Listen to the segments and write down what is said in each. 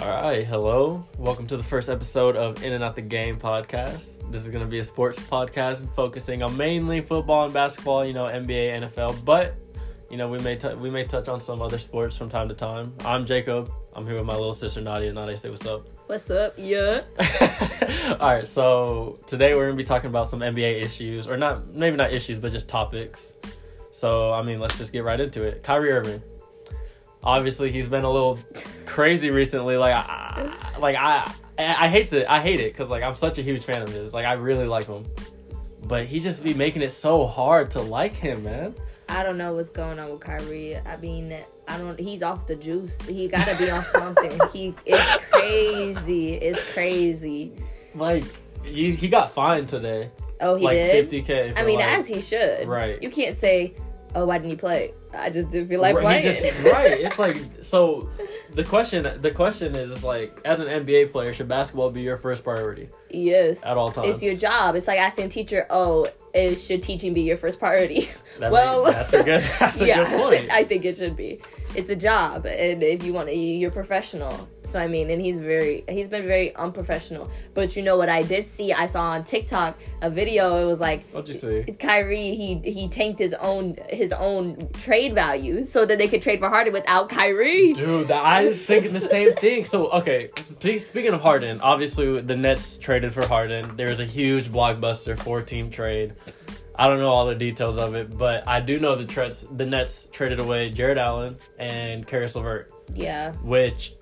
All right, hello. Welcome to the first episode of In and Out the Game podcast. This is going to be a sports podcast focusing on mainly football and basketball, you know, NBA, NFL, but you know, we may t- we may touch on some other sports from time to time. I'm Jacob. I'm here with my little sister Nadia. Nadia, say what's up. What's up? Yeah. All right, so today we're going to be talking about some NBA issues or not maybe not issues, but just topics. So, I mean, let's just get right into it. Kyrie Irving. Obviously, he's been a little crazy recently. Like, I, like I, I hate to, I hate it because like I'm such a huge fan of his. Like, I really like him, but he just be making it so hard to like him, man. I don't know what's going on with Kyrie. I mean, I don't. He's off the juice. He gotta be on something. he it's crazy. It's crazy. Like, he, he got fined today. Oh, he like did. 50k. I for, mean, like- as he should. Right. You can't say, "Oh, why didn't you play?" I just didn't feel like Right, playing. just right. It's like so. The question, the question is, is like, as an NBA player, should basketball be your first priority yes. at all times? It's your job. It's like asking a teacher, "Oh, is, should teaching be your first priority?" That well, may- that's a good, that's a yeah, good point. I think it should be. It's a job, and if you want to, you're professional. So I mean, and he's very, he's been very unprofessional. But you know what I did see? I saw on TikTok a video. It was like What'd you see? Kyrie, he he tanked his own his own trade value so that they could trade for Harden without Kyrie. Dude, that, I was thinking the same thing. So, okay, speaking of Harden, obviously the Nets traded for Harden. There was a huge blockbuster four-team trade. I don't know all the details of it, but I do know the Trets, the Nets traded away Jarrett Allen and Caris LeVert. Yeah, which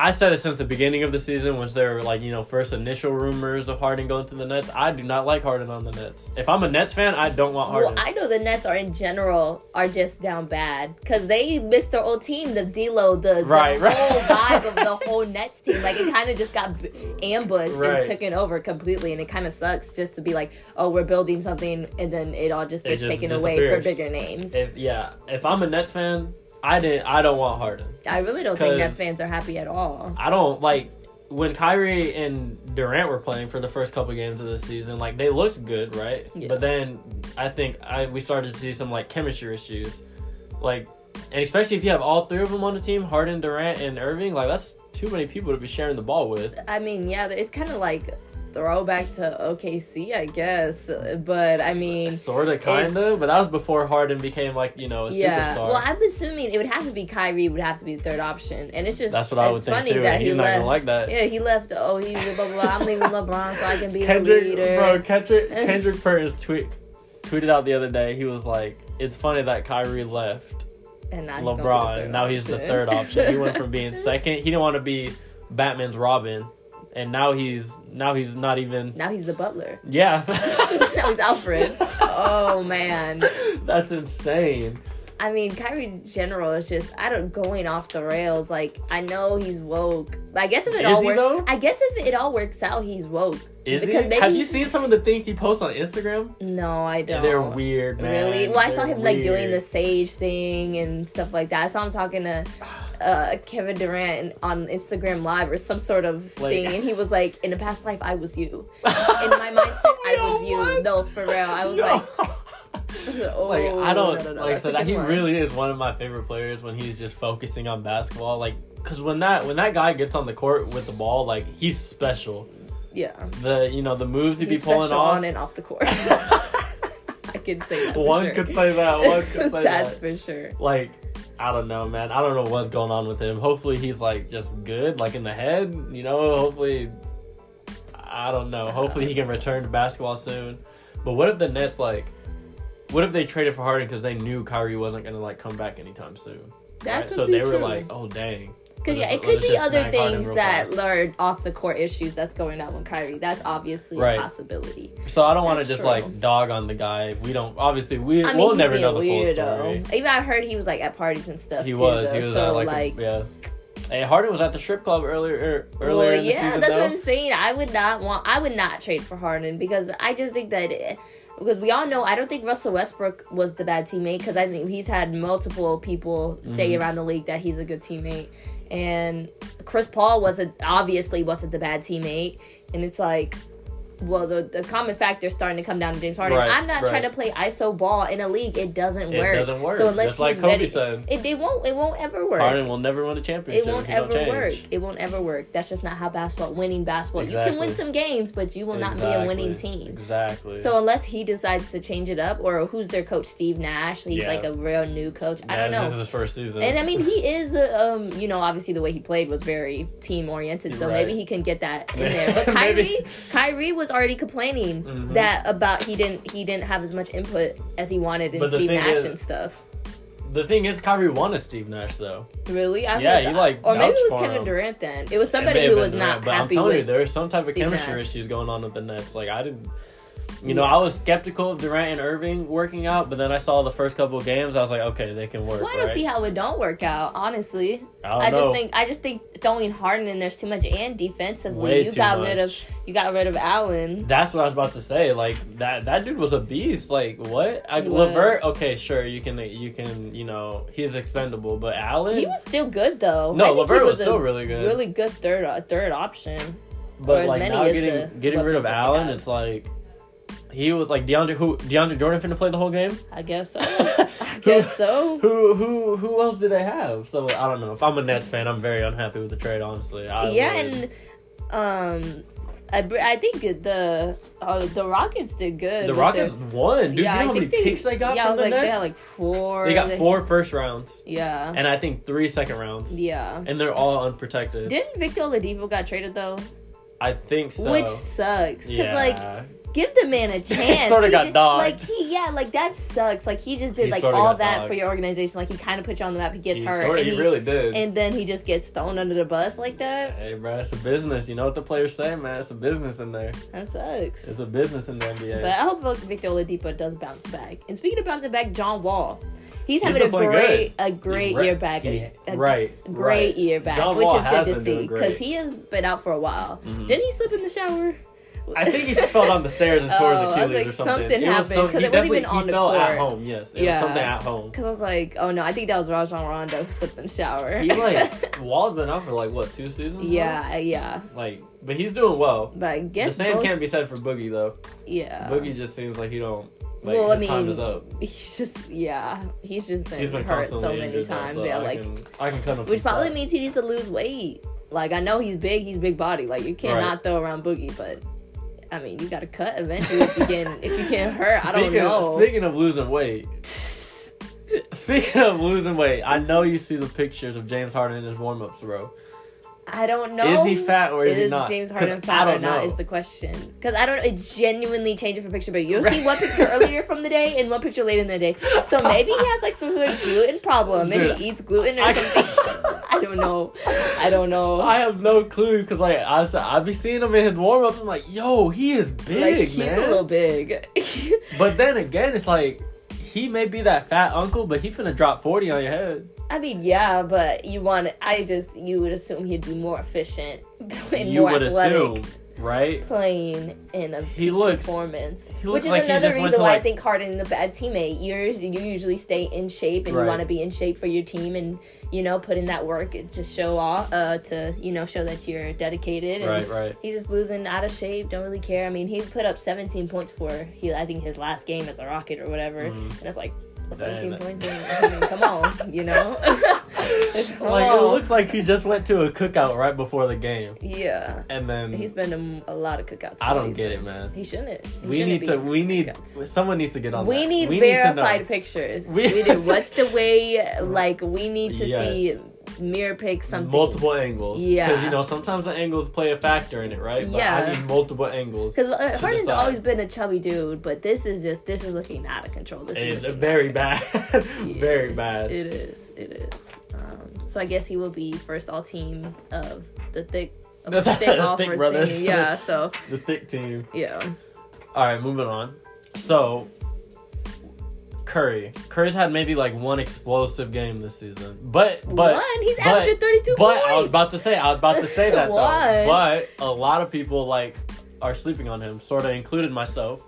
I said it since the beginning of the season, once there were like, you know, first initial rumors of Harden going to the Nets. I do not like Harden on the Nets. If I'm a Nets fan, I don't want Harden. well, I know the Nets are in general are just down bad because they missed their old team, the D'Lo, the, Right, the right. whole vibe of the whole Nets team. Like it kind of just got b- ambushed Right. and taken over completely, and it kind of sucks just to be like, oh, we're building something, and then it all just It gets just taken away for bigger names. if yeah, if I'm a Nets fan, I didn't I don't want Harden. I really don't think Nets 'cause- fans are happy at all. I don't like when Kyrie and Durant were playing for the first couple games of the season, like they looked good, right? Yeah. But then I think I we started to see some like chemistry issues. Like and especially if you have all three of them on the team, Harden, Durant, and Irving, like that's too many people to be sharing the ball with. I mean, yeah, it's kind of like throwback to OKC, I guess. But I mean, sort of, kind of, but that was before Harden became like you know a yeah. superstar. Well, I'm assuming it would have to be Kyrie would have to be the third option, and it's just That's what I would it's think funny too. that and he not left. gonna like that. Yeah, he left. Oh, he's blah blah. blah. I'm leaving LeBron so I can be the leader. bro, Kendrick, Kendrick Perkins tweet tweeted out the other day. He was like, "It's funny that Kyrie left and now he's gonna be the LeBron. Now he's the third option. He went from being second. He didn't want to be Batman's Robin, and now he's now he's not even. Now he's the butler. Yeah, now he's Alfred. Oh man. that's insane. I mean, Kyrie general is just I don't going off the rails. Like I know he's woke. I guess if it Is all works. I guess if it all works out, he's woke. Is Because he? maybe- Have you seen some of the things he posts on Instagram? No, I don't. They're weird, man. Really? Well, I saw They're him like doing the sage thing and stuff like that. I saw him talking to uh, Kevin Durant on Instagram Live or some sort of Like- thing, and he was like, "In the past life, I was you." In my mindset, I Yo, was you. what? No, for real. I was No. like, oh, like I don't no, no, no, like so that he one. really is one of my favorite players when he's just focusing on basketball. Like, cause when that when that guy gets on the court with the ball, like he's special. yeah. The you know the moves he be He's pulling off. on and off the court. I could say that. One sure. could say that. One could say That's that. That's for sure. Like, I don't know, man. I don't know what's going on with him. Hopefully, he's like just good, like in the head. You know, hopefully, I don't know. Hopefully, he can return to basketball soon. But what if the Nets like? What if they traded for Harden because they knew Kyrie wasn't gonna like come back anytime soon? That could so they were like, oh dang. Cause yeah, it could be other things that fast. are off the court issues that's going on with Kyrie. That's obviously Right. a possibility. So I don't want to just true. like dog on the guy. If we don't, obviously, we I mean, we'll never know the full story. Even I heard he was like at parties and stuff. He too, was. Though. He was so at like, like a, yeah. Hey, Harden was at the strip club earlier er, earlier well, yeah, season. that's though. what I'm saying. I would not want. I would not trade for Harden because I just think that. eh, because we all know, I don't think Russell Westbrook was the bad teammate. Because I think he's had multiple people say Mm-hmm. around the league that he's a good teammate, and Chris Paul wasn't obviously wasn't the bad teammate. And it's like, well, the, the common factor is starting to come down to James Harden. Right, I'm not trying to play ISO ball in a league. It doesn't work. It doesn't work. So unless Just like Kobe ready, said. it, it won't. It won't ever work. Harden will never win a championship. it won't ever work. It won't ever work. That's just not how basketball, winning basketball. You can win some games, but you will not be a winning team. Exactly. So unless he decides to change it up, or who's their coach, Steve Nash? He's Yeah. like a real new coach. I don't know. This is his first season. And I mean, he is, uh, um, you know, obviously the way he played was very team oriented, so Right. maybe he can get that in there. But Kyrie. Kyrie was already complaining Mhm. that about he didn't he didn't have as much input as he wanted in But Steve Nash is- and stuff. the thing is, Kyrie wanted Steve Nash though. Really? I Yeah, he, like, or maybe it was Kevin him. Durant. Then it was somebody have who was Durant, not but I'm happy telling you, there is some type of Steve chemistry Nash. issues going on with the Nets. Like I didn't. You know, Yeah. I was skeptical of Durant and Irving working out, but then I saw the first couple of games. I was like, okay, they can work. Well, I don't right? see how it don't work out. Honestly, I don't I just know. think I just think throwing Harden in there's too much, and defensively, Way you got rid of you got rid of Allen. That's what I was about to say. Like that that dude was a beast. Like what? I, Levert, okay, sure, you can you can you know he's expendable, but Allen, He was still good though. No, Levert was, a still really good. really good third uh, third option. but like now getting the getting rid of weapons that they Allen, it's like he was like DeAndre who DeAndre Jordan finna play the whole game. I guess so. I guess so. Who who who else do they have? So I don't know. If I'm a Nets fan, I'm very unhappy with the trade. Honestly, I yeah, would- and um, I, I think the uh, the Rockets did good. the Rockets their- won, dude. yeah, you I know how many think picks they got Yeah, I was the like Nets? they had like four. they got four first rounds Yeah. and I think three second rounds. yeah. and they're all unprotected. Didn't Victor Oladipo got traded though? I think so. Which sucks. Cause yeah. like give the man a chance. sorta got just- dogged. Like he, yeah, like that sucks. Like he just did He like all that dogged. for your organization. Like he kind of put you on the map. He gets he, hurt, sorta- and, he he- really did. and then he just gets thrown under the bus like that. hey, bro, it's a business. You know what the players say, man? It's a business in there. That sucks. It's a business in the NBA. But I hope Victor Oladipo does bounce back. And speaking of bouncing back, John Wall, he's, He's having a great, a great Right- year back. he- a, right, great right. year back, John which Wall is good to see because he has been out for a while. Mhm. Didn't he slip in the shower? I think he fell down the stairs and tore his Oh, Achilles like, or something. something it happened, 'cause he it wasn't even on he the fell at home. Yes, it Yeah. was something at home. Because I was like, oh no, I think that was Rajon Rondo who slipped in the shower. He like Wall's been out for like what two seasons? now? yeah, yeah. Like, but he's doing well. But I guess The same both- can't be said for Boogie though. yeah. Boogie just seems like he don't. Like, well, I his time mean, is up. he's just yeah, he's just been, He's been hurt so many injured, though, times. so yeah, I like can, I can cut him. which probably means he needs to lose weight. Like I know he's big, he's big body. Like you cannot Right. throw around Boogie, but I mean you got to cut eventually if you get if you get hurt. I don't Speaking of- know. speaking of losing weight, speaking of losing weight, I know you see the pictures of James Harden in his warm ups, bro. I don't know. Is he fat or is, he not? James 'Cause Harden fat or not know. is the question. Because I don't. It genuinely changes from picture, but you'll see one picture earlier from the day and one picture later in the day. So maybe he has like some sort of gluten problem. Maybe Dude, he eats gluten or I- something. I don't know. I don't know. I have no clue because like I said, I be seeing him in his warm ups. I'm like, yo, he is big, like he's man. a little big. But then again, it's like he may be that fat uncle, but he finna drop forty on your head. I mean, yeah, but you want. I just you would assume he'd be more efficient and you more would athletic. assume, right? playing in a He looks- performance, he which is like another reason why I like- think Harden's a bad teammate. You're you usually stay in shape and Right. you want to be in shape for your team and you know put in that work to show off uh, to you know show that you're dedicated. And Right, right. He's just losing out of shape. Don't really care. I mean, he put up 17 points for he I think his last game as a Rocket or whatever, Mhm. and it's like. Well, Dang, 17 that- points. in- I mean, come on, you know. Come Like it looks like he just went to a cookout right before the game, yeah, and then he's been to a lot of cookouts. I don't get it, man. He shouldn't. He We shouldn't need to. We need. cookouts. Someone needs to get on. We that. need to verified know. pictures. We- We, do. What's the way? Like we need to Yes. see mirror pick something. multiple angles. Yeah. because you know sometimes the angles play a factor in it, right? But Yeah. I need multiple angles. Because uh, Harden's always been a chubby dude, but this is just this is looking out of control. This is It's looking very bad, very bad. It is. It is. Um, so I guess he will be first all team of the thick. Of the The thick Thick brothers. thing. Yeah. So The thick team. yeah. All right, moving on. So, Curry. Curry's had maybe like one explosive game this season, but but One. He's but- averaging 32 But points. I was about to say, I was about to say that though. But a lot of people like are sleeping on him, sort of included myself.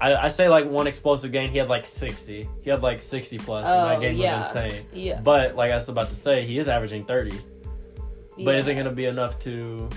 I, I say like one explosive game. He had like sixty. He had like sixty plus, and Oh, that game yeah. was insane. Yeah. But like I was about to say, he is averaging thirty. But yeah. is it going to be enough to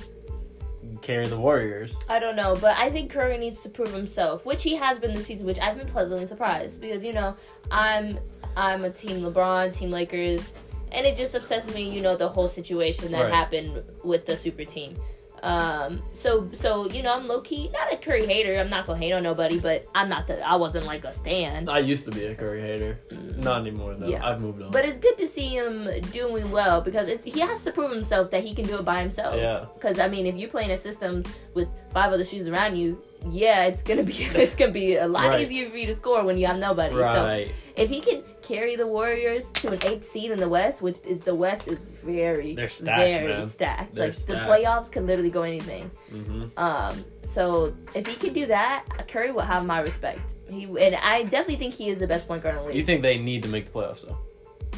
carry the Warriors. I don't know, but I think Curry needs to prove himself, which he has been this season, which I've been pleasantly surprised because you know I'm I'm a team LeBron, team Lakers, and it just upsets me, you know, the whole situation that Right. happened with the super team. Um, so so you know I'm low key not a Curry hater. I'm not gonna hate on nobody, but I'm not the I wasn't like a stan. I used to be a Curry hater. Not anymore though. Yeah. I've moved on. But it's good to see him doing well because it's, he has to prove himself that he can do it by himself. Yeah. Because I mean, if you're playing a system with five other shoes around you, yeah, it's gonna be it's gonna be a lot Right. easier for you to score when you have nobody. Right. So if he can carry the Warriors to an eighth seed in the West, which is the West is very They're stacked, very man. stacked. They're like the playoffs can literally go anything. Mm-hmm. Um, so if he can do that, Curry will have my respect. He and I definitely think he is the best point guard in the league. You think they need to make the playoffs though?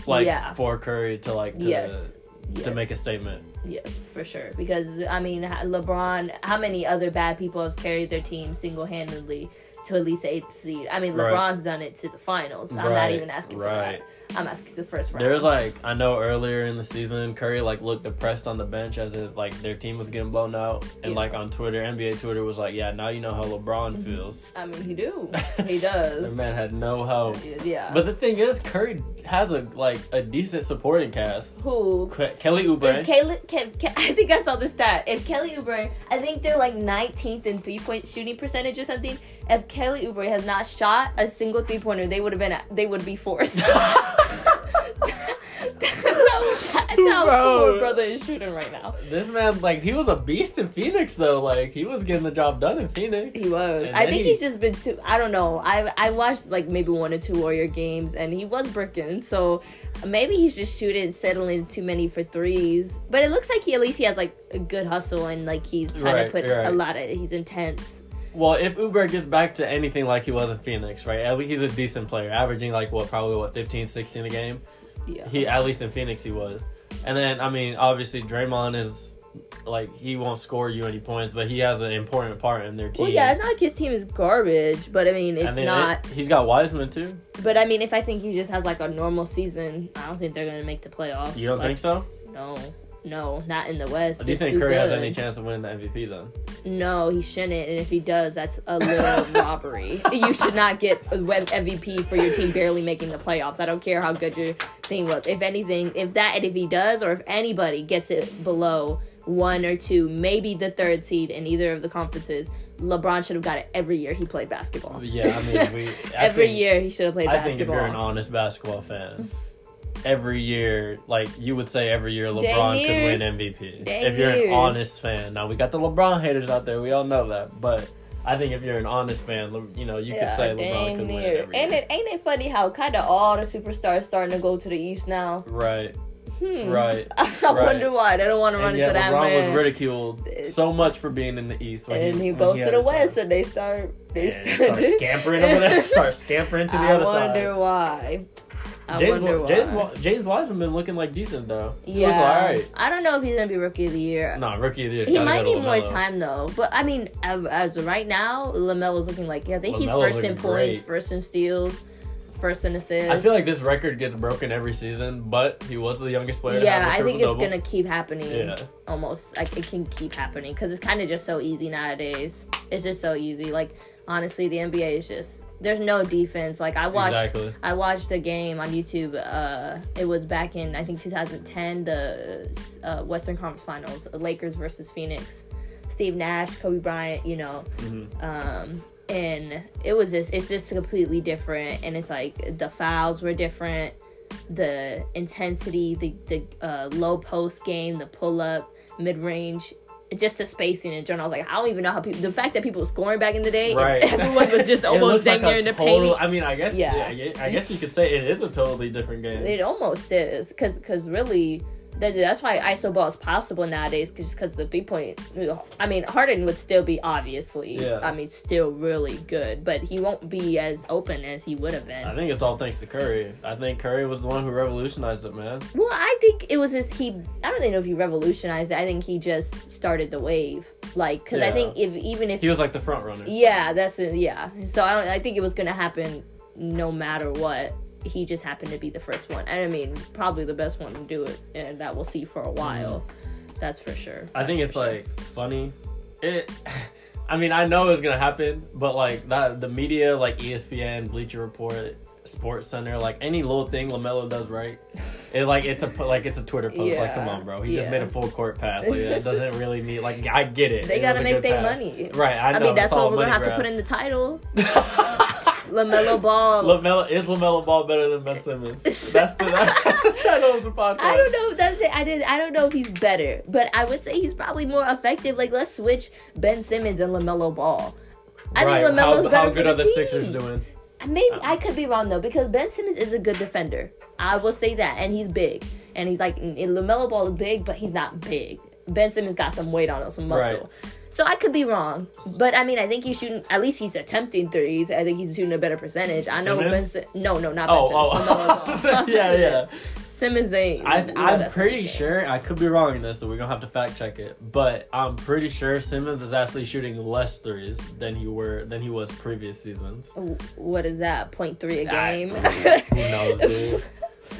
Like Yeah. for Curry to like to, yes. To make a statement. Yes, for sure. Because I mean, LeBron. How many other bad people have carried their team single handedly to at least the eighth seed? I mean, Right. LeBron's done it to the finals. I'm not even asking for that. I'm asking the first round. There was like I know earlier in the season, Curry like looked depressed on the bench as if like their team was getting blown out, and Yeah. like on Twitter, NBA Twitter was like, "Yeah, now you know how LeBron mm-hmm. feels." I mean, he do. He does. the man had no help. Yeah. But the thing is, Curry has a like a decent supporting cast. who? Ke- Kelly Oubre, Ke- Ke- I think I saw the stat. If Kelly Oubre, I think they're like 19th in three point shooting percentage or something. If Kelly Oubre has not shot a single three pointer, they would have been. at, They would be fourth. that's how, that's how Bro. poor brother is shooting right now. this man like he was a beast in Phoenix though. Like he was getting the job done in Phoenix. He was. And I then think he- he's just been too. I don't know. I I watched like maybe one or two Warrior games, and he was bricking. So maybe he's just shooting, settling too many for threes. But it looks like he at least he has like a good hustle, and like he's trying Right, to put right. a lot of. He's intense. Well, if Oubre gets back to anything like he was in Phoenix, right? At least he's a decent player, averaging like what, probably what, 15, 16 a game. Yeah. He at least in Phoenix he was. And then I mean, obviously Draymond is like he won't score you any points, but he has an important part in their team. well, yeah, it's not like his team is garbage, but I mean, it's And then not. it- he's got Wiseman too. but I mean, if I think he just has like a normal season, I don't think they're gonna make the playoffs. You don't Like, think so? No, no, not in the West. Do you think Curry has any chance of winning the MVP then? No, he shouldn't. And if he does, that's a little robbery. You should not get a web MVP for your team barely making the playoffs. I don't care how good your thing was. If anything, if that, and if he does, or if anybody gets it below one or two, maybe the third seed in either of the conferences, LeBron should have got it every year he played basketball. Yeah, I mean, we I every think- year he should have played I think if you're an honest basketball fan, every year, like you would say, every year LeBron could win MVP. If you're an honest fan, now we got the LeBron haters out there. We all know that, but I think if you're an honest fan, you know you could say LeBron could win every And year. it ain't it funny how kind of all the superstars starting to go to the East now. Right, Hmm. right. I Right. wonder why. They don't want to run And into yet that LeBron man. was ridiculed so much for being in the East, and he, when goes had to the west, and they start they he starts scampering over there. Start scampering to the I other side. I wonder why. I James, wonder why. James, Wa- James Wiseman been looking like decent though. He yeah, look alright. I don't know if he's gonna be rookie of the year. Nah, rookie of the year. He might need more time though, but I mean, as, as of right now, Lamelo's looking like yeah, I think he's LaMelo's first in looking points, great. first in steals, first in assists. I feel like this record gets broken every season, but he was the youngest player. to Yeah, have a I think it's triple-double. gonna keep happening. Yeah. Almost like it can keep happening because it's kind of just so easy nowadays. It's just so easy. Like honestly, the NBA is just there's no defense. Like I watched Exactly. I watched the game on YouTube. Uh, it was back in I think 2010, the uh, Western Conference Finals, Lakers versus Phoenix. Steve Nash, Kobe Bryant, you know, Mhm. um, and it was just it's just completely different. And it's like the fouls were different, the intensity, the the uh, low post game, the pull up, mid range. Just the spacing in general, I was like, I don't even know how people. The fact that people were scoring back in the day, Right. everyone was just almost dang like near in the total. paint. I mean, I guess. Yeah. Yeah. I guess you could say it is a totally different game. It almost is, cause, cause really, that, that's why ISO ball is possible nowadays, cause, cause the three point. I mean, Harden would still be obviously. Yeah. I mean, still really good, but he won't be as open as he would have been. I think it's all thanks to Curry. I think Curry was the one who revolutionized it, man. Well, I think it was just he. I don't even know if he revolutionized it. I think he just started the wave, like, cause I think if even if He was like the front runner. Yeah, that's it. Yeah. So I, don't, I think it was gonna happen no matter what. He just happened to be the first one, and I mean, probably the best one to do it, and that we'll see for a while. That's for sure. I think it's sure. like funny it. I mean, I know it's gonna happen, but like that, the media, like ESPN, Bleacher Report, Sports Center, like any little thing Lamelo does right, it like it's a like it's a Twitter post. Like, come on, bro, he just made a full court pass. Like that doesn't really mean like I get it. They It gotta make their money. right? I, I, mean, that's what we're gonna have money to put in the title. Lamelo Ball. Lamelo is Lamelo Ball better than Ben Simmons. That's the, that's the title of the podcast. I don't know if that's it. I did. I don't know if he's better, but I would say he's probably more effective. Like let's switch Ben Simmons and Lamelo Ball. I right. think Lamelo's how, better how for the are the team. Sixers doing? Uh, maybe I could be wrong though because Ben Simmons is a good defender. I will say that, and he's big, and he's like and Lamelo Ball is big, but he's not big. Ben Simmons got some weight on him, some muscle. So I could be wrong, but I mean I think he's shooting. At least he's attempting threes. I think he's shooting a better percentage. I know Ben. Simmons? Si- no, no, not Ben Oh, Simmons. oh, yeah, yeah. Simmons ain't. I, I'm pretty sure I could be wrong in this, so we're gonna have to fact check it. But I'm pretty sure Simmons is actually shooting less threes than he were than he was previous seasons. What is that? Point three a I- game. who knows, dude?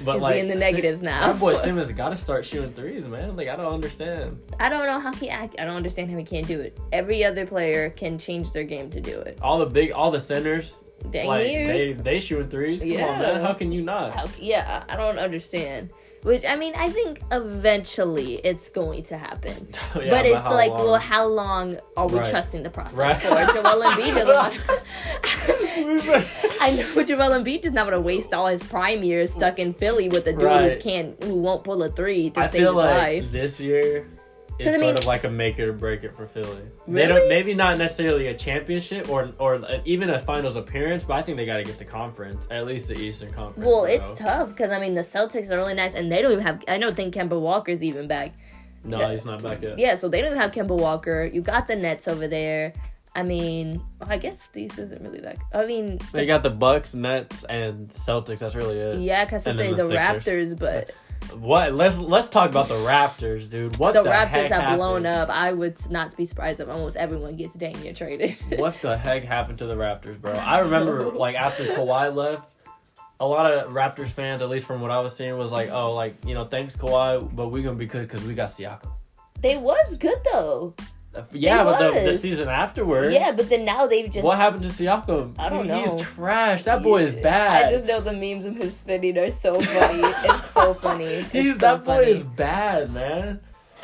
But Is like in the Sim- negatives now? That boy Simmons got to start shooting threes, man. Like I don't understand. I don't know how he act. I don't understand how he can't do it. Every other player can change their game to do it. All the big, all the centers, Dang like near. they they shooting threes. Come on, Yeah. man. How can you not? How, yeah, I don't understand. Which I mean, I think eventually it's going to happen. Yeah, but it's like, long? well, how long are we Right. trusting the process Right. for? Joel Embiid doesn't want. I know Joel Embiid does not want to waste all his prime years stuck in Philly with a dude Right. who can't, who won't pull a three to I save feel his like life. this year is I sort of like a make it or break it for Philly. They don't maybe not necessarily a championship or or even a finals appearance, but I think they got to get the conference, at least the Eastern Conference. Well, bro. it's tough because I mean the Celtics are really nice, and they don't even have. I don't think Kemba Walker's even back. No, he's not back yet. Yeah, so they don't even have Kemba Walker. You got the Nets over there. I mean, I guess these isn't really that. I mean, They got the Bucks, Nets, and Celtics. That's really it. yeah, because the, the, the Raptors, but What? Let's let's talk about the Raptors, dude. What the, the, Raptors have happened? blown up. I would not be surprised if almost everyone gets near traded. What the heck happened to the Raptors, bro? I remember like after Kawhi left, a lot of Raptors fans, at least from what I was seeing, was like, "Oh, like you know, thanks Kawhi, but we're gonna be good because we got Siakam." they was good though. Yeah, but the, the season afterwards, Yeah, but then now they've just. what happened to Siakam? I don't He- know. He's trash. That boy is bad. I just know the memes of him spinning are so funny. it's so funny. It's He's so that boy funny. is bad, man.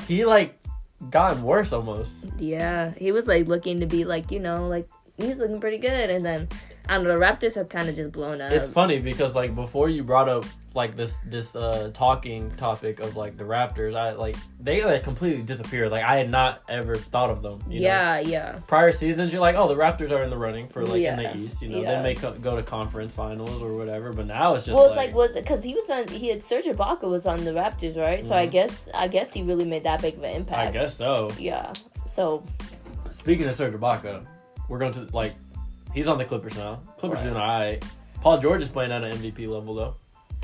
He like gotten worse almost. Yeah, he was like looking to be like you know like he's looking pretty good, and then I don't know the Raptors have kind of just blown up. It's funny because like before you brought up like this this uh talking topic of like the Raptors, I like they like completely disappeared. Like I had not ever thought of them. You know? yeah, yeah, Prior seasons, you're like, oh, the Raptors are in the running for like in the East. You know, yeah. they may co- go to conference finals or whatever. But now it's just well, it's like, like was because he was on he had Serge Ibaka was on the Raptors, right? So I Mhm. guess I guess he really made that big of an impact. I guess so. Yeah. So Speaking of Serge Ibaka, we're going to like he's on the Clippers now. Clippers Right. doing alright. Paul George is playing at an MVP level though,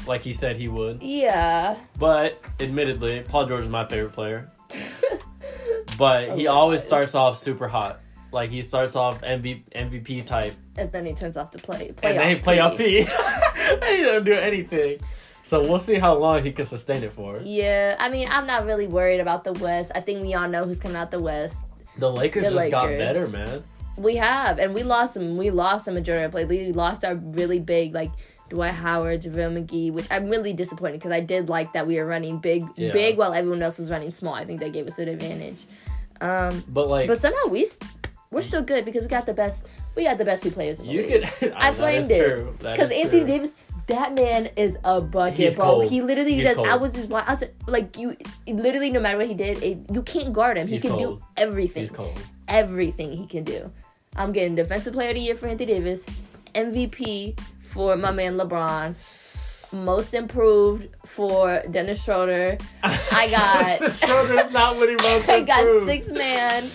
like he said he would. yeah. But admittedly, Paul George is my favorite player. But he always starts off super hot. Like he starts off MV- MVP type, and then he turns off the play. and then he play off P. And he don't do anything. So we'll see how long he can sustain it for. Yeah, I mean, I'm not really worried about the West. I think we all know who's coming out the West. The Lakers The just got better, man. We have, and we lost them. We lost the majority of play. We lost our really big, like Dwight Howard, JaVale McGee, which I'm really disappointed because I did like that we were running big, Yeah. big while everyone else was running small. I think that gave us an advantage. Um, But like but somehow we we're still good because we got the best. We got the best two players in the you league. could, I that blamed it because Anthony true. Davis. That man is a bucket, He's bro. cold. He literally He's does. cold. I was just I was like you. Literally, no matter what he did, it, you can't guard him. He He's can cold. do everything He's cold. everything he can do. I'm getting Defensive Player of the Year for Anthony Davis, MVP for my man LeBron, Most Improved for Dennis Schroeder. I got- Dennis Schroeder's not winning most I got improved. six man,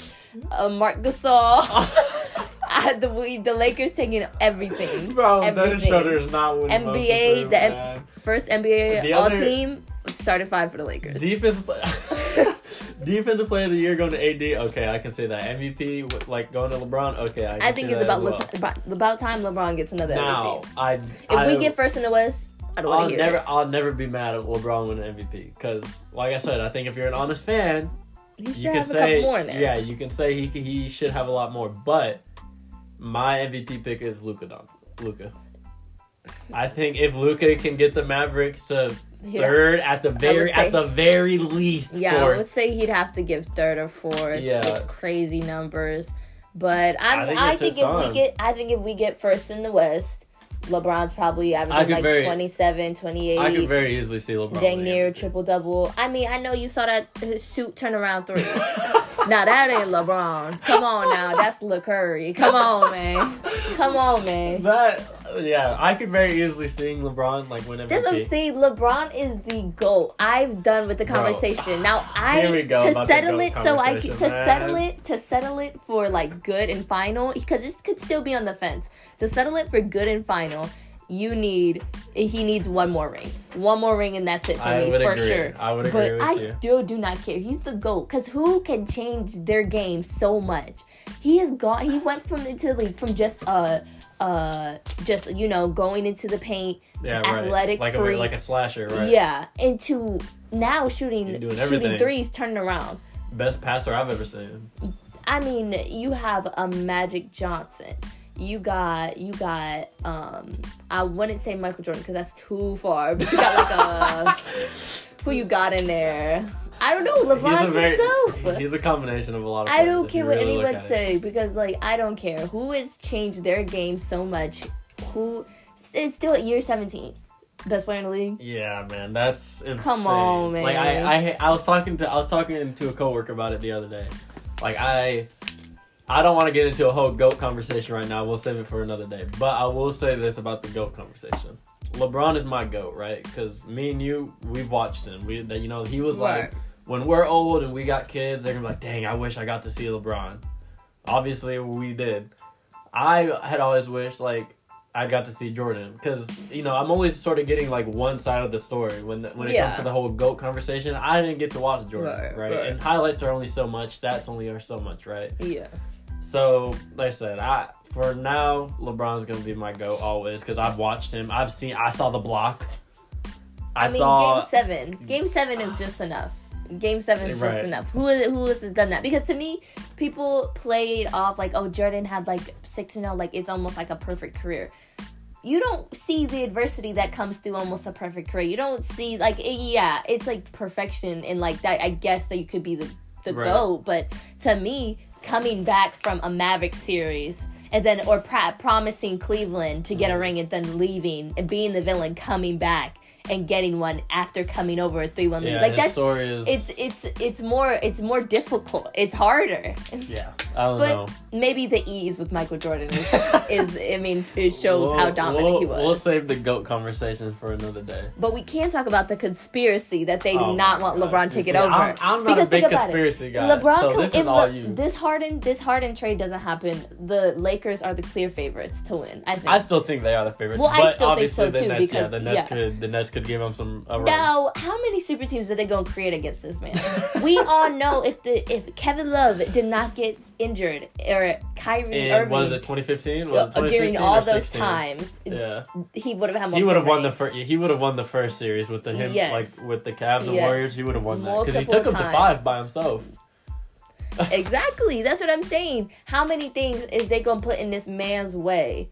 uh, Marc Gasol. I had the we, the Lakers taking everything. Bro, Dennis everything. Schroeder is not winning most NBA, improved, the M- First NBA The All other- Team started five for the Lakers. Defensive play- defensive player of the year going to AD. Okay, I can say that. MVP like going to LeBron. Okay, I, can I think it's about, well. Le- about time LeBron gets another now. MVP. I If I, we get first in the West, I don't want to hear never it. I'll never be mad at LeBron winning MVP because like I said, I think if you're an honest fan, He should you can have a say couple more in there. yeah, you can say he he should have a lot more, but my MVP pick is Luka Don Luka. I think if Luka can get the Mavericks to third at the very at the very least Yeah, I would say he'd have to give third or fourth. Yeah. crazy numbers. But I'm, I I think think, it's his if on. we get, I think if we get first in the West, LeBron's probably I averaging like very- 27, 28. I could very easily see LeBron. dang near triple double. I mean, I know you saw that shoot turnaround three. now that ain't LeBron. Come on now, that's Le Curry. Come on, man. Come on, man. That yeah, I could very easily see LeBron like whenever. That's what I'm saying. LeBron is the goal. I'm done with the Bro. conversation. Now I Here we go to settle it so I to man. settle it to settle it for like good and final because this could still be on the fence. To settle it for good and final, you need he needs one more ring, one more ring, and that's it for I me would for agree. sure. I would agree But I you. still do not care. He's the goat because who can change their game so much? He has gone. He went from into like from just uh uh just you know going into the paint yeah, right. athletic like freak. a like a slasher, right? yeah, into now shooting shooting threes, turning around. Best passer I've ever seen. I mean, you have a Magic Johnson. You got you got um I wouldn't say Michael Jordan because that's too far, but you got like a who you got in there. I don't know, LeBron he's very, himself. He's a combination of a lot of. I don't care you what anyone at it. say because like I don't care who has changed their game so much. Who it's still at year seventeen, best player in the league. Yeah, man, that's insane. Come on, man. Like. I, I, I was talking to, I was talking to a coworker about it the other day. Like I, I don't want to get into a whole goat conversation right now. We'll save it for another day. But I will say this about the goat conversation. LeBron is my goat, right? Because me and you, we've watched him. We, that you know, he was like, when we're old and we got kids, they're gonna be like, dang, I wish I got to see LeBron. Obviously, we did. I had always wished like I got to see Jordan because you know I'm always sort of getting like one side of the story when the, when it comes to the whole goat conversation. I didn't get to watch Jordan, Right, right, right. And highlights are only so much, stats only are so much, right? Yeah. So like I said, I for now LeBron's gonna be my goat always because I've watched him. I've seen. I saw the block. I, I, mean, saw. game seven. Game seven is just enough. Game seven is just enough. Who is who has done that? Because to me, people played off like, oh, Jordan had like six and zero, like it's almost like a perfect career. You don't see the adversity that comes through almost a perfect career. You don't see like, yeah, it's like perfection and like that. I guess that you could be the the Right. goat, but to me, coming back from a Maverick series. And then, or pra- promising Cleveland to get a ring and then leaving and being the villain, coming back and getting one after coming over a three one lead. yeah, Like that's story is. it's it's it's more it's more difficult. It's harder. yeah, I don't But know. maybe the ease with Michael Jordan is, is I mean it shows how We'll- dominant we'll, he was. We'll save the goat conversation for another day. but we can talk about the conspiracy that they do Oh not want gosh. LeBron to it over. I'm, I'm not because a big conspiracy it. guy. LeBron, so this is all Le- you. this Harden this Harden trade doesn't happen, the Lakers are the clear favorites to win. I think. I still think they are the favorites. Well, I still think so the too, Nets, yeah, because- the Nets yeah. could the Nets could give them some. Now, how many super teams are they gonna create against this man? we all know if the if Kevin Love did not get injured or Kyrie And Irving was it 2015? Was it 2015 during all those 16? times, Yeah, he would have had. he would have won the first. He would have won the first series with the him Yes. like with the Cavs and Yes. Warriors. He would have won that because he took him to five by himself. Exactly, that's what I'm saying. How many things is they gonna put in this man's way?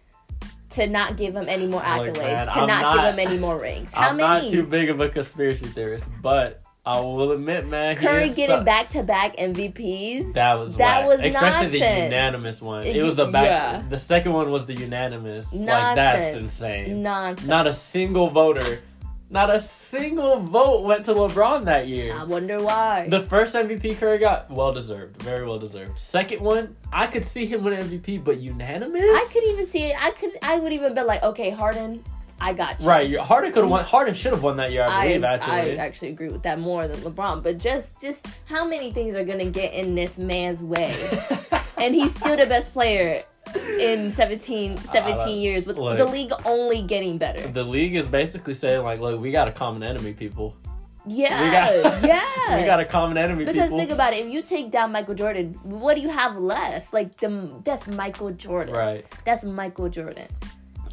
To not give him any more Look, accolades, man, to I'm not, give him any more rings. How I'm many? not too big of a conspiracy theorist, but I will admit, man, Curry getting back to back MVPs. That was That whack. was especially the nonsense. unanimous one. It- was the back. yeah. The second one was the unanimous. Like that's Nonsense. insane. Nonsense. Not a single voter, not a single vote went to LeBron that year. I wonder why. The first MVP Curry got well deserved, very well deserved. Second one, I could see him win MVP, but unanimous. I could even see it. I could. I would even be like, okay, Harden, I got you. Right, Harden could have won. Harden should have won that year, I I, believe. I actually, I actually agree with that more than LeBron, but just just how many things are gonna get in this man's way, and he's still the best player in 17, 17 Uh, years, with look. the league only getting better. the league is basically saying like, look, we got a common enemy, people. Yeah, We got, yeah. we got a common enemy, because people. think about it, if you take down Michael Jordan, what do you have left? Like the that's Michael Jordan. right. That's Michael Jordan.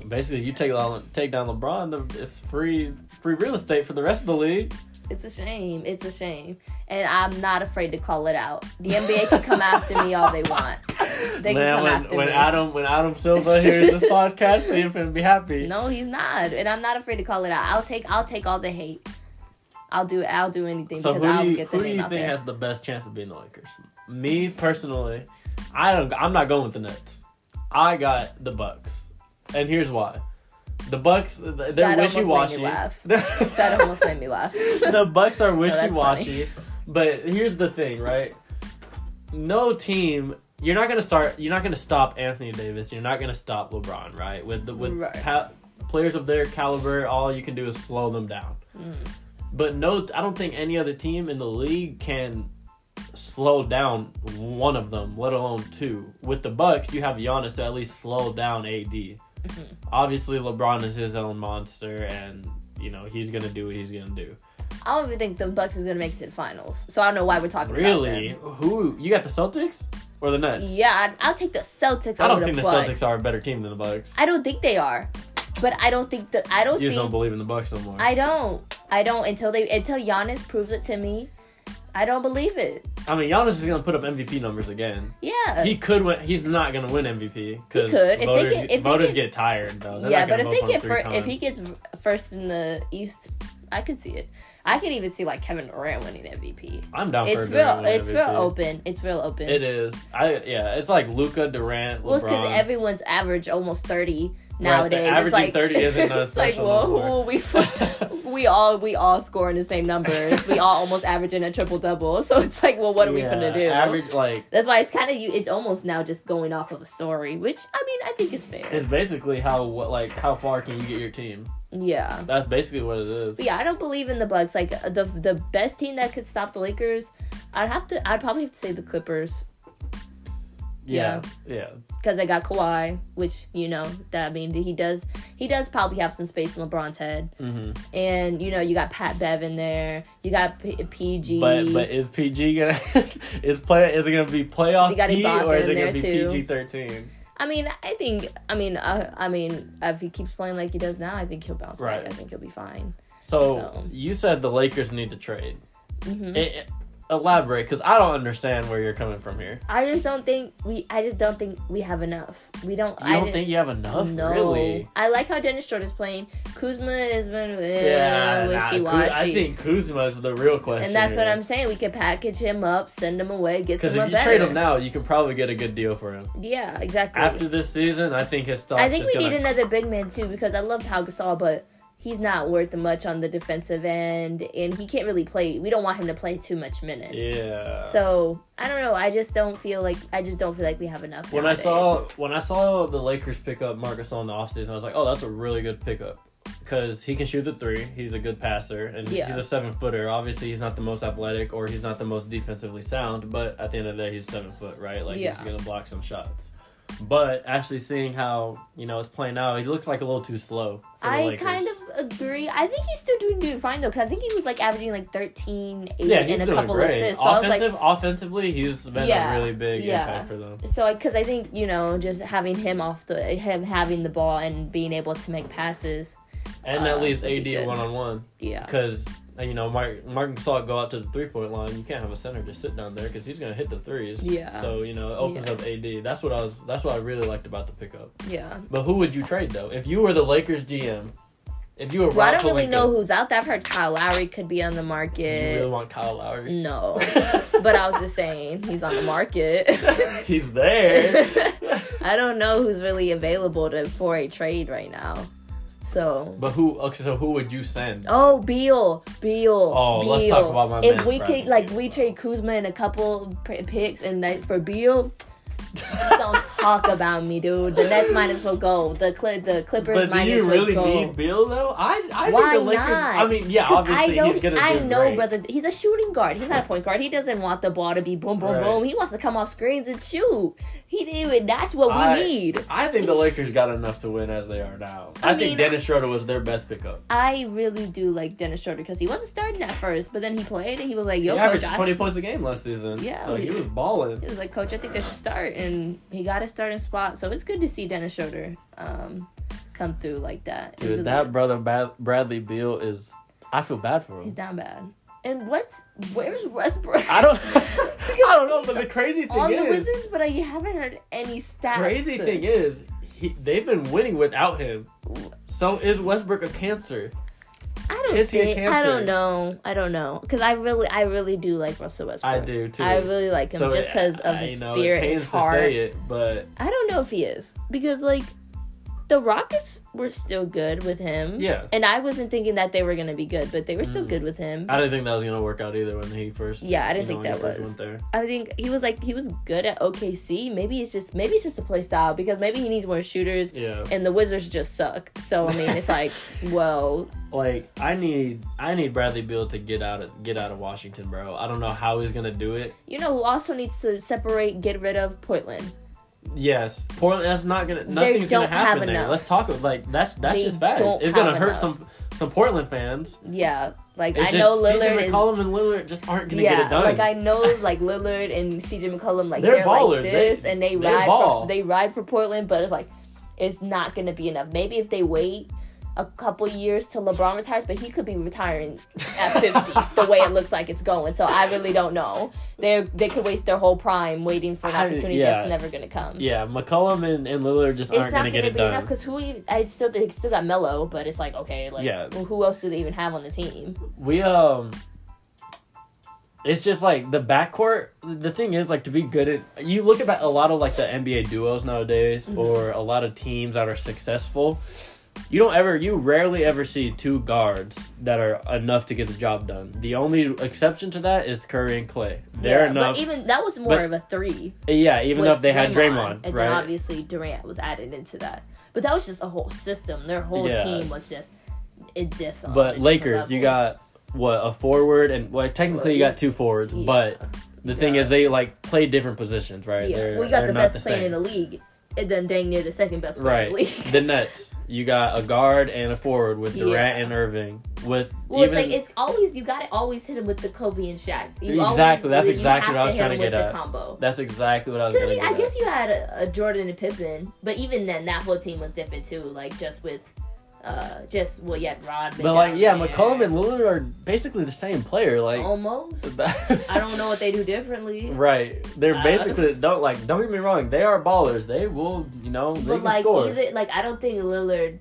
Basically, you take down take down LeBron, it's free free real estate for the rest of the league. It's a shame. It's a shame. And I'm not afraid to call it out. The NBA can come after me all they want. They Man, when, when. Adam when Adam Silver hears this podcast, see if he'll be happy. No, he's not, and I'm not afraid to call it out. I'll take I'll take all the hate. I'll do I'll do anything So because I'll you, get the who do you think there. has the best chance of being the Lakers? Me personally, I don't. I'm not going with the Nets. I got the Bucks, and here's why. The Bucks, they're That wishy made washy. that almost made me laugh. the Bucks are wishy washy. but here's the thing, right? No team. You're not gonna start. You're not gonna stop Anthony Davis. You're not gonna stop LeBron, right? With the with Right. pa- players of their caliber, all you can do is slow them down. Mm. But no, I don't think any other team in the league can slow down one of them, let alone two. With the Bucks, you have Giannis to at least slow down AD. Mm-hmm. Obviously, LeBron is his own monster, and you know he's gonna do what he's gonna do. I don't even think the Bucks is gonna make it to the finals. So I don't know why we're talking about it. Really? Who you got the Celtics or the Nets? Yeah, I'd, I'll take the Celtics I don't think the Bucks. Celtics are a better team than the Bucks. I don't think they are, but I don't think that I don't you just think don't believe in the Bucks no more. I don't. I don't until they until Giannis proves it to me. I don't believe it. I mean, Giannis is gonna put up MVP numbers again. Yeah. He could win. He's not gonna win MVP because could. If they voters, get- if they voters get- get, tired though. They're yeah, but if they get first, if he gets first in the East, I could see it. I could even see like Kevin Durant winning MVP. I'm down It's for real. It's real open. It's real open. It is. I yeah. It's like Luka Durant. Well, it's because everyone's average almost thirty nowadays. averaging it's like 30 isn't it's like well, we? we all we all score in the same numbers. we all almost averaging a triple double. So it's like, well, what are we gonna do? Average like That's why it's kind of you. It's almost now just going off of a story, which I mean, I think is fair. it's basically how what like how far can you get your team? yeah. That's basically what it is. But yeah, I don't believe in the Bucks. Like uh, the the best team that could stop the Lakers, I'd have to. I'd probably have to say the Clippers Yeah, yeah. because they got Kawhi, which you know that I mean he does he does probably have some space in LeBron's head, hmm and you know you got Pat Bev in there, you got P- PG. But but is PG gonna is play is it gonna be playoff You got P or is it gonna be. PG thirteen? I mean, I think I mean uh, I mean if he keeps playing like he does now, I think he'll bounce Right. back. I think he'll be fine. So, So. you said the Lakers need to trade. hmm Eh, eh, elaborate, because I don't understand where you're coming from here. I just don't think we. I just don't think we have enough. We don't. You I don't think you have enough, No, really? I like how Dennis Schroeder's playing. Kuzma has been Yeah, eh, nah, wishy washy. I think Kuzma is the real question. and that's what I'm saying. We could package him up, send him away, get some money. Because someone if you better. trade him now, you could probably get a good deal for him. yeah, exactly. After this season, I think his stock. I think we gonna, need another big man too because I love Pau Gasol, but he's not worth much on the defensive end, and he can't really play. We don't want him to play too much minutes. Yeah. So I don't know. I just don't feel like I just don't feel like we have enough. when I saw when I saw the Lakers pick up Marcus on the offseason, I was like, oh, that's a really good pickup. Because he can shoot the three, he's a good passer, and Yeah. he's a seven footer. Obviously, he's not the most athletic or he's not the most defensively sound, but at the end of the day, he's seven foot, right? Like Yeah. he's gonna block some shots. But actually seeing how you know it's playing out, he looks like a little too slow. I Lakers. kind of agree. I think he's still doing doing fine though, because I think he was like averaging like 13, 8, yeah, and a couple great. assists. So I was like, offensively, he's been Yeah, a really big yeah. impact for them. so because I think you know just having him off the him having the ball and being able to make passes. And that Uh, leaves AD one on one. Yeah, Because you know, Marc Marc it go out to the three point line. You can't have a center just sit down there because he's gonna hit the threes. Yeah. So you know, it opens Yeah. up AD. That's what I was. That's what I really liked about the pickup. yeah. But who would you trade though? If you were the Lakers GM, if you were Well, I don't really know who's out there. I've heard Kyle Lowry could be on the market. You really want Kyle Lowry? no, but I was just saying he's on the market. he's there. I don't know who's really available to for a trade right now. So but who? Okay, so who would you send? Oh, Beal, Beal. Oh, Beal. let's talk about my If man, we Bradley could, like, Beal. we trade Kuzma and a couple picks, and that for Beal, don't talk about me, dude. The Nets might as well go. The Cli- the Clippers But do might as you well really go. need Beal though? I I Why think the Lakers. not? I mean, yeah, obviously I know, he's gonna I do know, great. brother. He's a shooting guard. He's not a point guard. He doesn't want the ball to be boom, boom, Right. boom. He wants to come off screens and shoot. He did. It. That's what we I- need. I think the Lakers got enough to win as they are now. I, I think Dennis Schroeder was their best pickup. I really do like Dennis Schroeder because he wasn't starting at first, but then he played and he was like, "Yo, he coach, averaged I- 20 points a game last season. Yeah, like, he he- was balling. He was like, Coach, I think I should start, and he got a starting spot. So it's good to see Dennis Schroeder um, come through like that. Dude, the that brother Ba- Bradley Beal is I feel bad for him. He's down bad. And what's where's Westbrook? I don't. I don't know, but the crazy thing on thing the Wizards, but I haven't heard any stats. crazy thing is, he, they've been winning without him. So is Westbrook a cancer? I don't Is he a think. I don't know. I don't know because I really, I really do like Russell Westbrook. I do too. I really like him So, just because of I- his know, spirit, his to heart. say it, but I don't know if he is because like the Rockets were still good with him. Yeah. And I wasn't thinking that they were gonna be good, but they were still Mm. good with him. I didn't think that was gonna work out either when he first. Yeah, I didn't know, think he that was. Went there. I think he was like he was good at OKC. Maybe it's just maybe it's just a play style because maybe he needs more shooters Yeah. and the Wizards just suck. So I mean it's like, well, like I need I need Bradley Beal to get out of get out of Washington, bro. I don't know how he's gonna do it. you know who also needs to separate, get rid of Portland. Yes, Portland. That's not gonna. Nothing's gonna happen there. enough. Let's talk. About like that's that's They just bad. It's gonna hurt enough. some some Portland fans. Yeah. Like It's I know CJ Lillard is McCollum and Lillard just aren't gonna get it done. like I know like Lillard and CJ McCollum like They're they're, ballers. like this They- and they they ride ball. for, they ride for Portland, but it's like it's not gonna be enough. Maybe if they wait a couple years till LeBron retires, but he could be retiring at fifty the way it looks like it's going. So I really don't know. They they could waste their whole prime waiting for an I- opportunity yeah. that's never gonna come. yeah, McCollum and, and Lillard just It's aren't gonna gonna, get it be done. enough because who even, I still they still got Melo, but it's like okay, like Yeah. well, who else do they even have on the team? we um it's just like the backcourt the thing is like to be good at you look at a lot of like the nba duos nowadays Mm-hmm. or a lot of teams that are successful you don't ever you rarely ever see two guards that are enough to get the job done the only exception to that is curry and Klay they're yeah, enough but even that was more but- of a three. Eh, yeah even though if they had draymond and right then obviously Durant was added into that. But that was just a whole system. Their whole Yeah. team was just it this. but lakers you got what a forward and well technically you got two forwards Yeah. but the thing is they like play different positions right yeah. they're, well, you got the best player in the league, and then dang near the second best player in Right. the league. the Nets. You got a guard and a forward with Durant Yeah. and Irving. With well, even it's like it's always you got to always hit him with the Kobe and Shaq. You Exactly, Always, that's exactly what I was trying to get at. combo. that's exactly what I was. I mean, get I guess at. you had a, a Jordan and Pippen, but even then, that whole team was different too. Like just with, uh, just well, yeah, Rodman. But like, yeah, there. McCollum and Lillard are basically the same player. Like, almost. I don't know what they do differently. right? They're Uh, basically don't like. Don't get me wrong. They are ballers. They will, you know, they But can like score. either like I don't think Lillard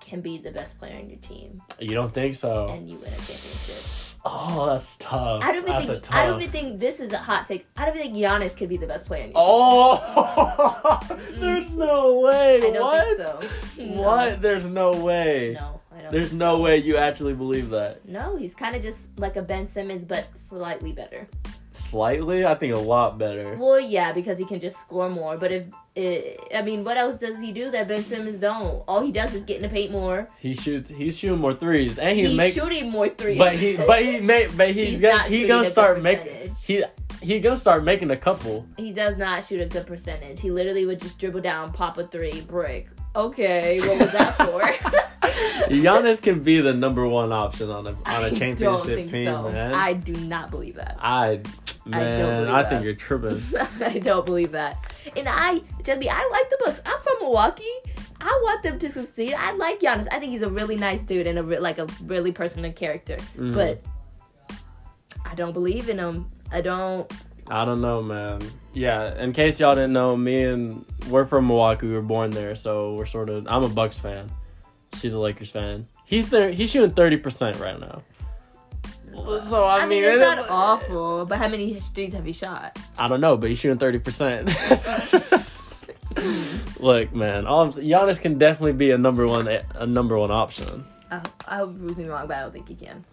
can be the best player on your team You don't think so? and you win a championship. Oh, that's tough. I don't even think. I don't even think this is a hot take. I don't even think Giannis could be the best player in Oh, there's no way. I don't what? think so. No. What? There's no way. No, I don't. There's think no so. way you actually believe that. No, he's kind of just like a Ben Simmons, but slightly better. Slightly, I think a lot better. Well, yeah, because he can just score more. But if it, I mean, what else does he do that Ben Simmons don't? All he does is get in the paint more. He shoots. He's shooting more threes, and he's, He's make. shooting more threes. But he, but he made, but he's, He's gonna, shooting gonna start making. He, he gonna start making a couple. He does not shoot a good percentage. He literally would just dribble down, pop a three, brick. Okay, what was that for? Giannis can be the number one option on a on a championship team, so. man. I do not believe that. I, man, believe I that. think you're tripping. I don't believe that. And I, tell me, I like the Bucks. I'm from Milwaukee. I want them to succeed. I like Giannis. I think he's a really nice dude and a re- like a really personal character. Mhm. But I don't believe in him. I don't. I don't know, man. Yeah, in case y'all didn't know, me and we're from Milwaukee. We were born there, so we're sort of. I'm a Bucks fan. She's a Lakers fan. He's there. He's shooting thirty percent right now. So I, I, mean, mean, it's it- not awful. But how many threes have he shot? I don't know, but he's shooting thirty percent. Look, man, all Giannis can definitely be a number one a number one option. I, I hope prove me wrong, but I don't think he can.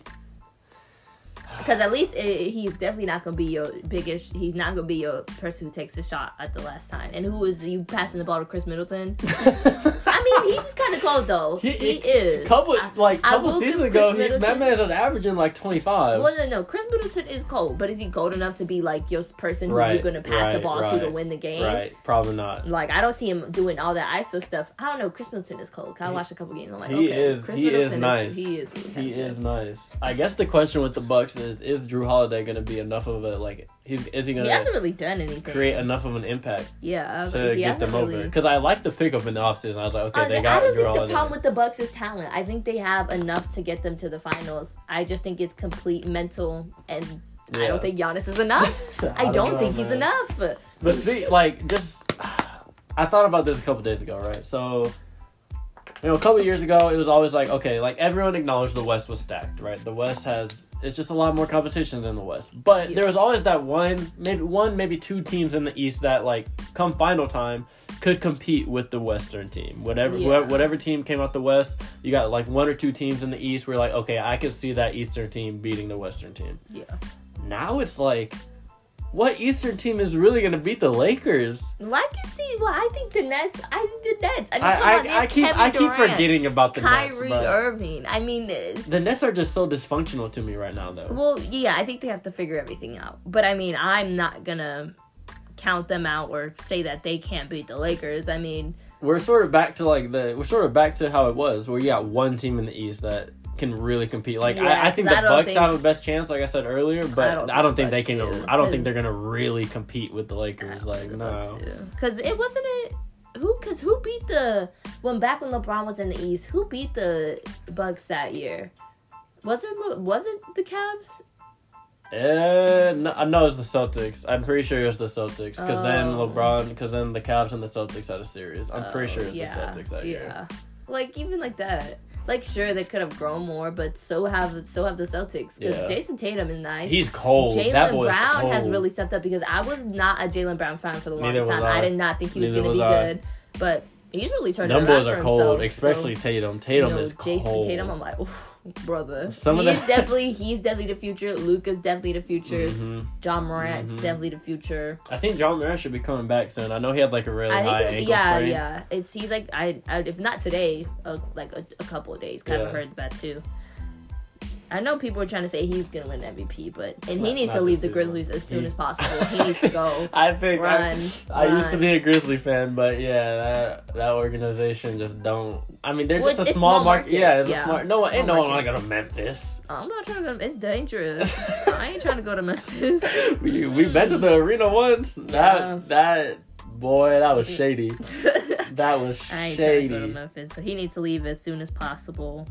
Because at least it, he's definitely not gonna be your biggest. He's not gonna be your person who takes a shot at the last time. And who is you passing the ball to Khris Middleton? I mean, he was kind of close though. He, is. Couple I- like I couple seasons ago, he, that man was averaging like twenty five. Well, no, no. Khris Middleton is cold, but is he cold enough to be like your person who Right, you're gonna pass the right, ball to to win the game? Right, probably not. Like I don't see him doing all that ISO stuff. I don't know. Khris Middleton is cold. I watched a couple games. I'm like, he okay, is Khris he is Middleton nice. He is. Really he is nice. I guess the question with the Bucks is: Is Jrue Holiday going to be enough of a like he's is he He gonna hasn't really done anything. create enough of an impact yeah, uh, to get them hasn't over? Because I like the pickup in the offseason. I was like, okay, Honestly, they got I don't you're think all the problem with the Bucks is talent. I think they have enough to get them to the finals. I just think it's complete mental, and I don't think Giannis is enough. I, don't don't, know, think he's man. enough. But speak, like, just I thought about this a couple days ago, right? So, you know, a couple years ago, it was always like, okay, like everyone acknowledged the West was stacked, right? The West has it's just a lot more competition than the West, but Yeah. there was always that one, maybe one, maybe two teams in the East that, like, come final time, could compete with the Western team. Whatever, Yeah. wh- whatever team came out the West, you got like one or two teams in the East. Where like, okay, I could see that Eastern team beating the Western team. Yeah. Now it's like, what Eastern team is really going to beat the Lakers? Well, I can see. Well, I think the Nets. I think the Nets. I mean, I, come on, they I, I keep Kevin I keep Durant, forgetting about the Kyrie Nets. But Irving. I mean, uh, the Nets are just so dysfunctional to me right now, though. well, yeah, I think they have to figure everything out. But I mean, I'm not gonna count them out or say that they can't beat the Lakers. I mean, We're sort of back to like the we're sort of back to how it was, where you got one team in the East that can really compete. Like Yeah, I, I think 'cause the I Bucks think- have the best chance, like I said earlier, but I don't don't, think think, the they can. do, I don't think they're gonna really compete with the Lakers. Like no. because it wasn't it. Who? Because who beat the when back when LeBron was in the East? Who beat the Bucks that year? Was it Le- was it the Cavs? Uh, no, I know it's the Celtics. I'm pretty sure it was the Celtics because then Oh. LeBron, because then the Cavs and the Celtics had a series. I'm pretty Oh, sure it's yeah, the Celtics that yeah. year. Like even like that. Like sure they could have grown more, but so have so have the Celtics. Because Yeah. Jayson Tatum is nice. He's cold. Jaylen Brown cold. has really stepped up because I was not a Jaylen Brown fan for the longest time. I. I. did not think he was Neither going to was be I. good, but he's really turned Them it around boys for are cold, himself, especially so, Tatum. Tatum you know, is Jayson cold. Tatum. I'm like, "Oof, brother. Some of he's the- definitely he's definitely the future. Luka's definitely the future. Mhm. Ja Morant's Mhm. definitely the future. I think John Morant should be coming back soon. I know he had like a really I high ankle yeah, sprain. yeah. It's he's like I, I if not today, uh, like a, a couple of days. Kind of heard that too. I know people are trying to say he's gonna win MVP, but and he Not- needs not to leave the. Grizzlies as soon as possible. He needs to go I think I, run. I used to be a Grizzly fan, but yeah, that that organization just don't. I mean, they're Well, just a small, small market. market. Yeah, it's Yeah, a smart. No one, ain't small no one want to go to Memphis. I'm not trying to go. It's dangerous. I ain't trying to go to Memphis. we we been to the mm. arena once. Yeah. That that boy, that was shady. That was I ain't trying to go to shady. Memphis, so he needs to leave as soon as possible.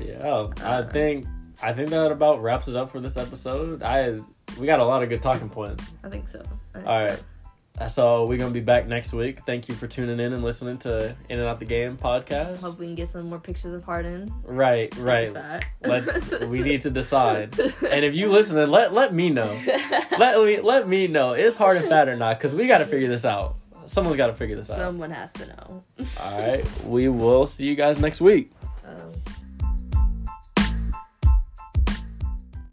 Yeah, I Uh. think I think that about wraps it up for this episode. I we got a lot of good talking points. I think so. I think All so. right. So we're gonna be back next week. Thank you for tuning in and listening to In N Out the Game podcast. Hope we can get some more pictures of Harden. Right, right. Thanks, Fat. Let's. We need to decide. And if you listening, let let me know. Let me let me know. Is Harden fat or not? Because we got to figure this out. Someone's got to figure this out. Someone has to know. All right. We will see you guys next week. Um,